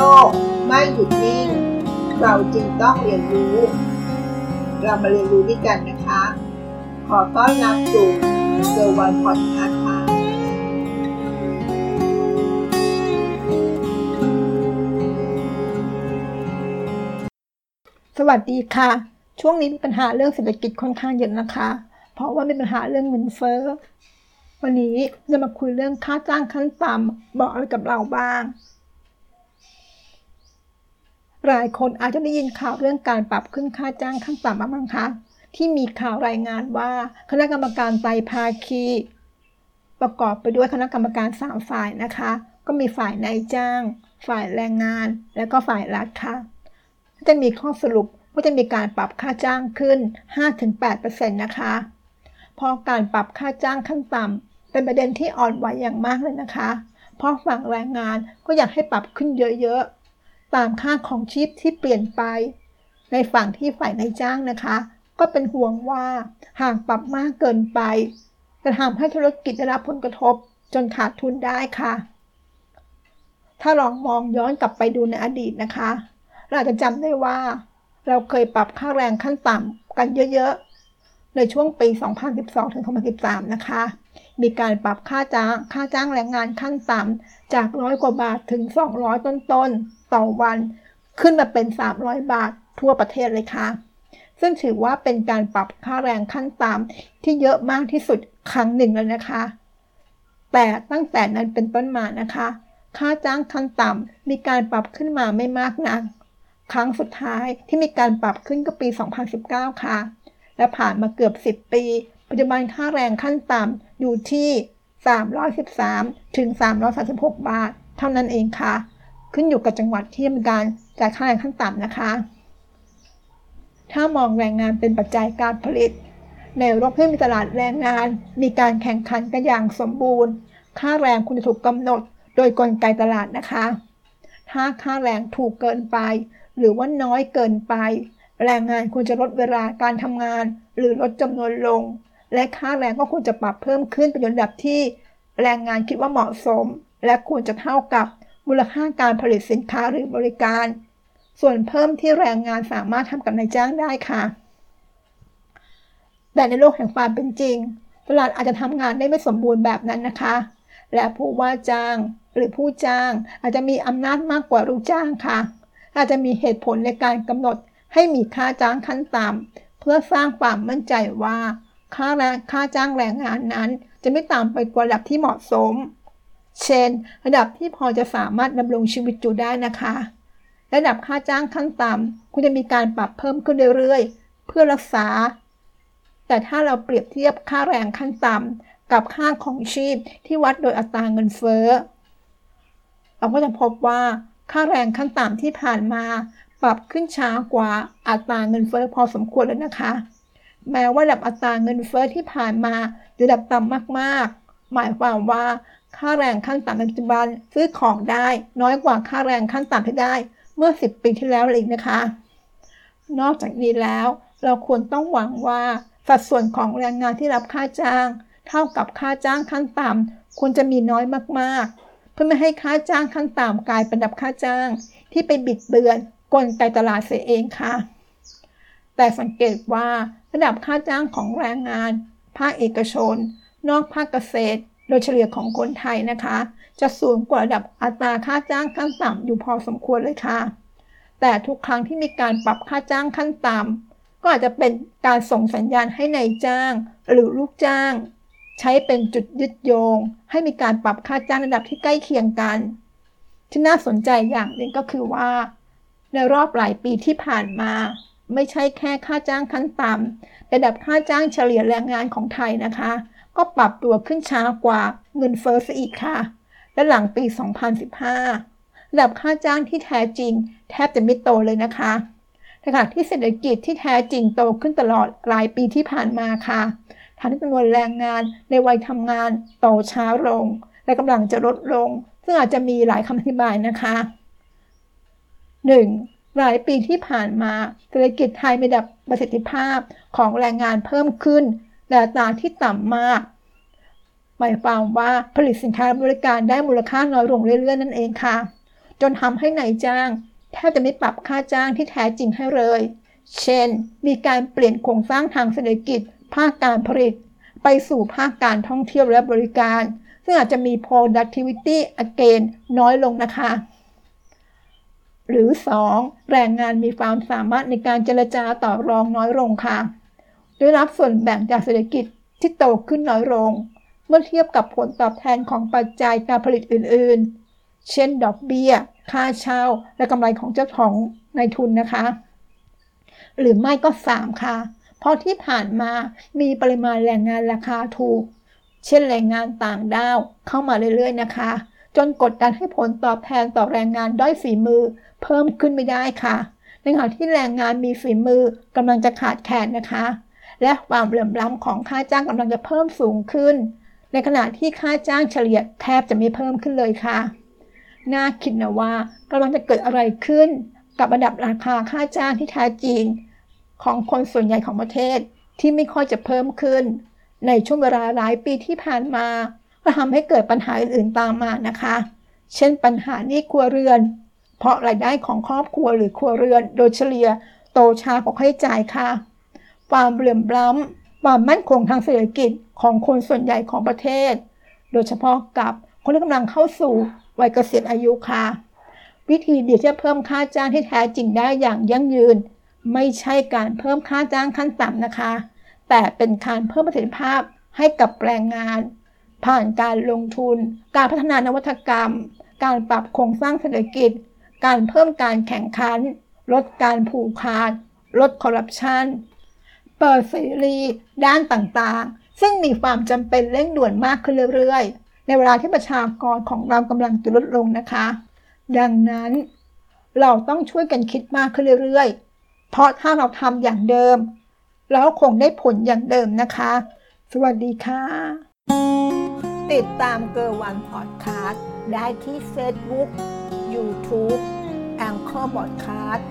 ลกไม่หยุดนิ่ง เราจึงต้องเรียนรู้ เรามาเรียนรู้ด้วยกันนะคะ ขอต้อนรับสู่เซอร์วันพอดคาส์ค่ะสวัสดีค่ะ ช่วงนี้มีปัญหาเรื่องเศรษฐกิจค่อนข้างเยอะนะคะ เพราะว่ามีปัญหาเรื่องเงินเฟ้อวันนี้จะมาคุยเรื่องค่าจ้างขั้นต่ำบอกอะไรกับเราบ้าง หลายคนอาจจะได้ยินข่าวเรื่องการปรับขึ้นค่าจ้างขั้นต่ำบ้างคะที่มีข่าวรายงานว่าคณะกรรมการไตรภาคี ประกอบไปด้วยคณะกรรมการสามฝ่ายนะคะ ก็มีฝ่ายนายจ้าง ฝ่ายแรงงาน และก็ฝ่ายรัฐค่ะจะมีข้อสรุปว่าจะมีการปรับค่าจ้างขึ้น 5-8%นะคะเพราะการปรับค่าจ้างขั้นต่ำเป็นประเด็นที่อ่อนไหวอย่างมากเลยนะคะ เพราะฝั่งแรงงานก็อยากให้ปรับขึ้นเยอะๆ ตามค่าของชีพที่เปลี่ยนไป ในฝั่งที่ฝ่ายนายจ้างนะคะ ก็เป็นห่วงว่าหากปรับมากเกินไป จะทำให้ธุรกิจได้รับผลกระทบจนขาดทุนได้ค่ะ ถ้าลองมองย้อนกลับไปดูในอดีตนะคะ เราจะจำได้ว่า เราเคยปรับค่าแรงขั้นต่ำกันเยอะๆ ในช่วงปี 2012 ถึง 2013 นะคะ มีการปรับค่าจ้างค่าจ้างแรงงานขั้นต่ำจากร้อยกว่าบาทถึง 200 ต้นๆ ต่อวัน ขึ้นมาเป็น 300 บาททั่วประเทศเลยค่ะ ซึ่งถือว่าเป็นการปรับค่าแรงขั้นต่ำที่เยอะมากที่สุดครั้งหนึ่งแล้วนะคะ แต่ตั้งแต่นั้นเป็นต้นมานะคะ ค่าจ้างขั้นต่ำมีการปรับขึ้นมาไม่มากนัก ครั้งสุดท้ายที่มีการปรับขึ้นก็ปี 2019 ค่ะ และผ่านมาเกือบ 10 ปี ปัจจุบันค่าแรงขั้นต่ำอยู่ที่313 ถึง 336 บาท เท่านั้นเองค่ะ ขึ้นอยู่กับจังหวัดที่มีการจ่ายค่าแรงขั้นต่ำนะคะ ถ้ามองแรงงานเป็นปัจจัยการผลิต ในโลกที่มีตลาดแรงงาน มีการแข่งขันกันอย่างสมบูรณ์ ค่าแรงคุณจะถูกกำหนดโดยกลไกตลาดนะคะ ถ้าค่าแรงถูกเกินไป หรือว่าน้อยเกินไป แรงงานควรจะลดเวลาการทำงาน หรือลดจำนวนลง และค่าแรงก็ควรจะปรับเพิ่มขึ้นเป็นระดับที่ แรงงานคิดว่าเหมาะสม และควรจะเท่ากับ มูลค่าการผลิตสินค้าหรือบริการ ส่วนเพิ่มที่แรงงานสามารถทำกับนายจ้างได้ค่ะ แต่ในโลกแห่งความเป็นจริง ตลาดอาจจะทำงานได้ไม่สมบูรณ์แบบนั้นนะคะ และผู้ว่าจ้างหรือผู้จ้างอาจจะมีอำนาจมากกว่าลูกจ้างค่ะ อาจจะมีเหตุผลในการกำหนดให้มีค่าจ้างขั้นต่ำเพื่อสร้างความมั่นใจว่า ค่าแรงค่าจ้างแรงงานนั้น จะไม่ต่ำไปกว่าระดับที่เหมาะสม เช่น ระดับที่พอจะสามารถดำรงชีวิตอยู่ได้นะคะ ระดับค่าจ้างขั้นต่ำคุณจะมีการปรับเพิ่มขึ้นเรื่อยๆ เพื่อรักษา แต่ถ้าเราเปรียบเทียบค่าแรงขั้นต่ำกับค่าของชีพที่วัดโดยอัตราเงินเฟ้อเราก็จะพบว่าค่าแรงขั้นต่ำที่ผ่านมา ปรับขึ้นช้ากว่าอัตราเงินเฟ้อพอสมควรแล้วนะคะ แม้ว่าระดับอัตราเงินเฟ้อที่ผ่านมาระดับต่ำมากๆ หมายความว่า ค่าแรงขั้นต่ำปัจจุบันซื้อของได้น้อยกว่าค่าแรงขั้นต่ำที่ได้เมื่อ 10 ปีที่แล้วเลยนะคะ นอกจากนี้แล้ว เราควรต้องหวังว่าสัดส่วนของแรงงานที่รับค่าจ้าง เท่ากับค่าจ้างขั้นต่ำควรจะมีน้อยมากๆ เพื่อไม่ให้ค่าจ้างขั้นต่ำกลายเป็นดับค่าจ้าง ที่ไปบิดเบือนกลไกตลาดเสียเองค่ะ แต่สังเกตว่าระดับค่าจ้างของแรงงาน ภาคเอกชน นอกภาคเกษตร โดยเฉลี่ยของคนไทยนะคะ จะสูงกว่าระดับอัตราค่าจ้างขั้นต่ำอยู่พอสมควรเลยค่ะ แต่ทุกครั้งที่มีการปรับค่าจ้างขั้นต่ำก็อาจจะเป็นการส่งสัญญาณให้ในายจ้าง หรือลูกจ้าง ใช้เป็นจุดยึดโยง ให้มีการปรับค่าจ้างระดับที่ใกล้เคียงกัน ที่น่าสนใจอย่างหนึ่งก็คือว่า ในรอบหลายปีที่ผ่านมาไม่ใช่แค่ค่าจ้างขั้นต่ำระดับค่าจ้างเฉลี่ยแรงงานของไทยนะคะ ก็ปรับตัวขึ้นช้ากว่าเงินเฟ้อซะอีกค่ะ และหลังปี 2015ระดับค่าจ้างที่แท้จริง แทบจะไม่โตเลยนะคะขณะที่เศรษฐกิจที่แท้จริงโตขึ้นตลอดหลายปีที่ผ่านมาค่ะทำให้จำนวนแรงงานในวัยทำงานโตช้าลง และกำลังจะลดลง ซึ่งอาจจะมีหลายคำอธิบายนะคะ 1. หลายปีที่ผ่านมาเศรษฐกิจไทยมีดับประสิทธิภาพของแรงงานเพิ่มขึ้น แต่ตาที่ต่ำมาก หมายความว่าผลิตสินค้าบริการได้มูลค่าน้อยลงเรื่อยๆนั่นเองค่ะ จนทำให้นายจ้างแทบจะไม่ปรับค่าจ้างที่แท้จริงให้เลย เช่น มีการเปลี่ยนโครงสร้างทางเศรษฐกิจ ภาคการผลิต ไปสู่ภาคการท่องเที่ยวและบริการ ซึ่งอาจจะมี productivity again น้อยลงนะคะ หรือ 2. แรงงานมีความสามารถในการเจรจาต่อรองน้อยลงค่ะ ได้รับส่วนแบ่งจากเศรษฐกิจที่โตขึ้นน้อยลง เมื่อเทียบกับผลตอบแทนของปัจจัยการผลิตอื่นๆ เช่น ดอกเบี้ย ค่าเช่า และกำไรของเจ้าของนายทุนนะคะ หรือไม่ก็ 3 ค่ะ เพราะที่ผ่านมามีปริมาณแรงงานราคาถูก เช่นแรงงานต่างด้าวเข้ามาเรื่อยๆนะคะ จนกดดันให้ผลตอบแทนต่อแรงงานด้อยฝีมือ เพิ่มขึ้นไม่ได้ค่ะในขณะที่แรงงานมีฝีมือกำลังจะขาดแคลนนะคะ และความเหลื่อมล้ำของค่าจ้างกำลังจะเพิ่มสูงขึ้น ในขณะที่ค่าจ้างเฉลี่ยแทบจะไม่เพิ่มขึ้นเลยค่ะ น่าคิดนะว่ากำลังจะเกิดอะไรขึ้น กับระดับราคาค่าจ้างที่แท้จริง ของคนส่วนใหญ่ของประเทศที่ไม่ค่อยจะเพิ่มขึ้น ในช่วงเวลาหลายปีที่ผ่านมาก็ทำให้เกิดปัญหาอื่นๆตามมานะคะ เช่นปัญหานี้ครัวเรือน เพราะรายได้ของครอบครัวหรือครัวเรือนโดยเฉลี่ยโตช้ากว่าค่าใช้จ่ายค่ะ ความเหลื่อมล้ำความมั่นคงทางเศรษฐกิจของคนส่วนใหญ่ของประเทศ โดยเฉพาะกับคนที่กำลังเข้าสู่วัยเกษียณอายุค่ะ วิธีเดียวที่จะเพิ่มค่าจ้างที่แท้จริงได้อย่างยั่งยืน ไม่ใช่การเพิ่มค่าจ้างขั้นต่ำนะคะ แต่เป็นการเพิ่มประสิทธิภาพให้กับแรงงาน ผ่านการลงทุน การพัฒนานวัตกรรม การปรับโครงสร้างเศรษฐกิจ การเพิ่มการแข่งขัน ลดการผูกขาด ลดคอร์รัปชัน เปิดเสรีด้านต่างๆ ซึ่งมีความจำเป็นเร่งด่วนมากขึ้นเรื่อยๆ ในเวลาที่ประชากรของเรากำลังจะลดลงนะคะ ดังนั้นเราต้องช่วยกันคิดมากขึ้นเรื่อยๆ เพราะถ้าเราทำอย่างเดิม เราคงได้ผลอย่างเดิมนะคะ สวัสดีค่ะ ติดตามเกอร์วันพอดคาสต์ได้ที่ Facebook YouTube แองเกอร์บอดคาสต์